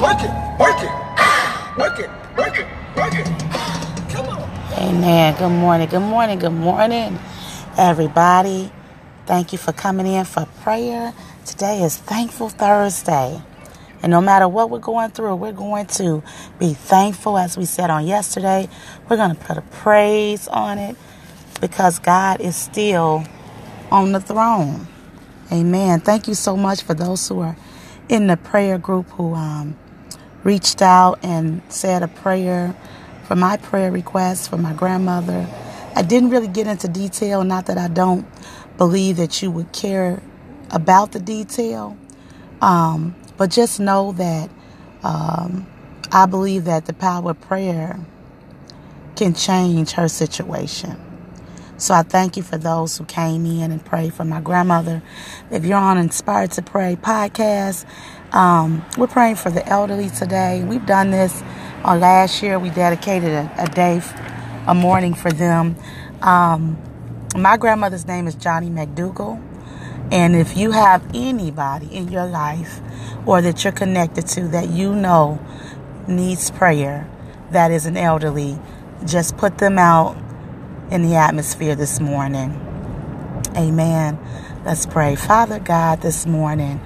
Work it, work it, work it, work it, work it. Come on. Amen. Good morning. Good morning. Good morning, everybody. Thank you for coming in for prayer. Today is Thankful Thursday. And no matter what we're going through, we're going to be thankful, as we said on yesterday. We're going to put a praise on it because God is still on the throne. Amen. Thank you so much for those who are in the prayer group who um, reached out and said a prayer for my prayer request for my grandmother. I didn't really get into detail, not that I don't believe that you would care about the detail, um, but just know that um, I believe that the power of prayer can change her situation. So I thank you for those who came in and prayed for my grandmother. If you're on Inspired to Pray podcast, um, we're praying for the elderly today. We've done this uh, last year. We dedicated a, a, day, a morning for them. Um, my grandmother's name is Johnny McDougall. And if you have anybody in your life or that you're connected to that you know needs prayer, that is an elderly, just put them out in the atmosphere this morning. Amen. Let's pray. Father God, this morning,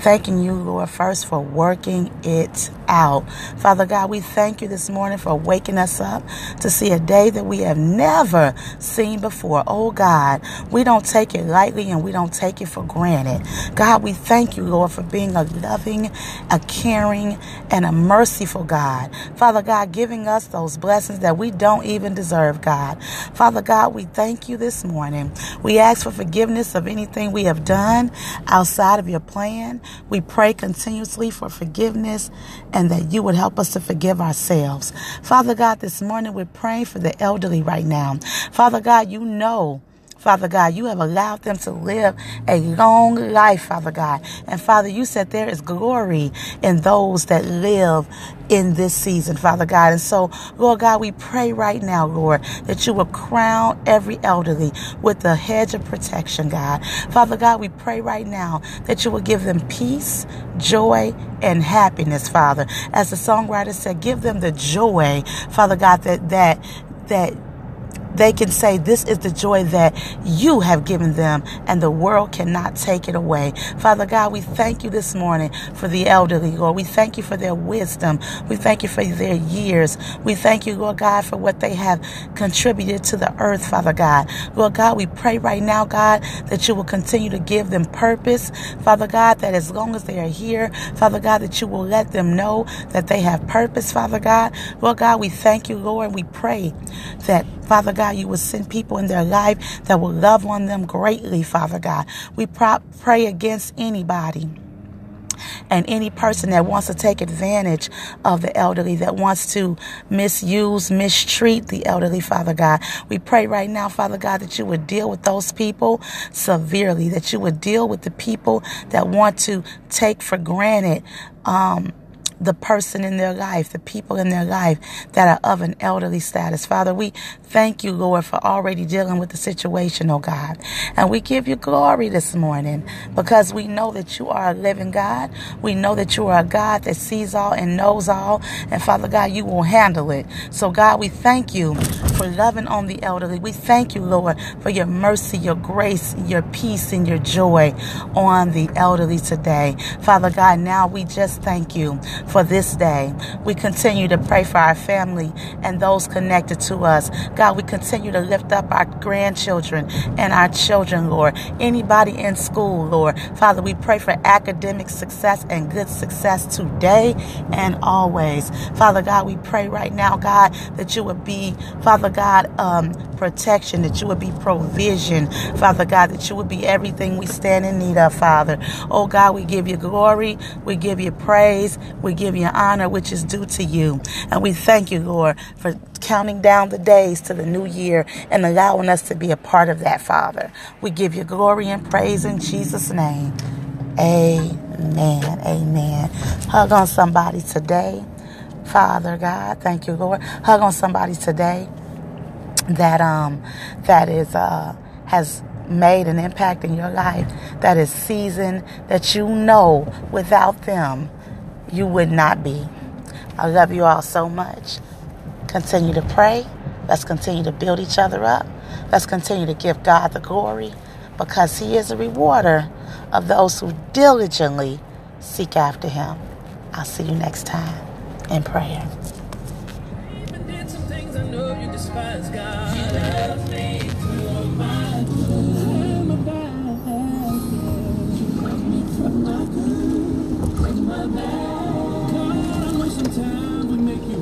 thanking you, Lord, first for working it out. Father God, we thank you this morning for waking us up to see a day that we have never seen before. Oh God, we don't take it lightly and we don't take it for granted. God, we thank you, Lord, for being a loving, a caring, and a merciful God. Father God, giving us those blessings that we don't even deserve, God. Father God, we thank you this morning. We ask for forgiveness of anything we have done outside of your plan. We pray continuously for forgiveness and that you would help us to forgive ourselves. Father God, this morning we're praying for the elderly right now. Father God, you know Father God, you have allowed them to live a long life, Father God. And Father, you said there is glory in those that live in this season, Father God. And so, Lord God, we pray right now, Lord, that you will crown every elderly with the hedge of protection, God. Father God, we pray right now that you will give them peace, joy, and happiness, Father. As the songwriter said, give them the joy, Father God, that that that they can say, This is the joy that you have given them, and the world cannot take it away. Father God, we thank you this morning for the elderly, Lord. We thank you for their wisdom. We thank you for their years. We thank you, Lord God, for what they have contributed to the earth, Father God. Lord God, we pray right now, God, that you will continue to give them purpose, Father God, that as long as they are here, Father God, that you will let them know that they have purpose, Father God. Lord God, we thank you, Lord, and we pray that Father God, you will send people in their life that will love on them greatly, Father God. We pray against anybody and any person that wants to take advantage of the elderly, that wants to misuse, mistreat the elderly, Father God. We pray right now, Father God, that you would deal with those people severely, that you would deal with the people that want to take for granted um, the person in their life, the people in their life that are of an elderly status. Father, we thank you, Lord, for already dealing with the situation, oh God. And we give you glory this morning because we know that you are a living God. We know that you are a God that sees all and knows all. And Father God, you will handle it. So, God, we thank you for loving on the elderly. We thank you, Lord, for your mercy, your grace, your peace, and your joy on the elderly today. Father God, now we just thank you for this day. We continue to pray for our family and those connected to us. God, we continue to lift up our grandchildren and our children, Lord. Anybody in school, Lord. Father, we pray for academic success and good success today and always. Father God, we pray right now, God, that you would be, Father God, um, protection, that you would be provision, Father God, that you would be everything we stand in need of, Father. Oh God, we give you glory, we give you praise, we give you honor which is due to you. And we thank you, Lord, for counting down the days to the new year and allowing us to be a part of that, Father. We give you glory and praise in Jesus' name. Amen. Amen. Hug on somebody today. Father God, thank you, Lord. Hug on somebody today that um that is uh has made an impact in your life that is seasoned that you know without them you would not be. I love you all so much. Continue to pray. Let's continue to build each other up. Let's continue to give God the glory because He is a rewarder of those who diligently seek after Him. I'll see you next time in prayer.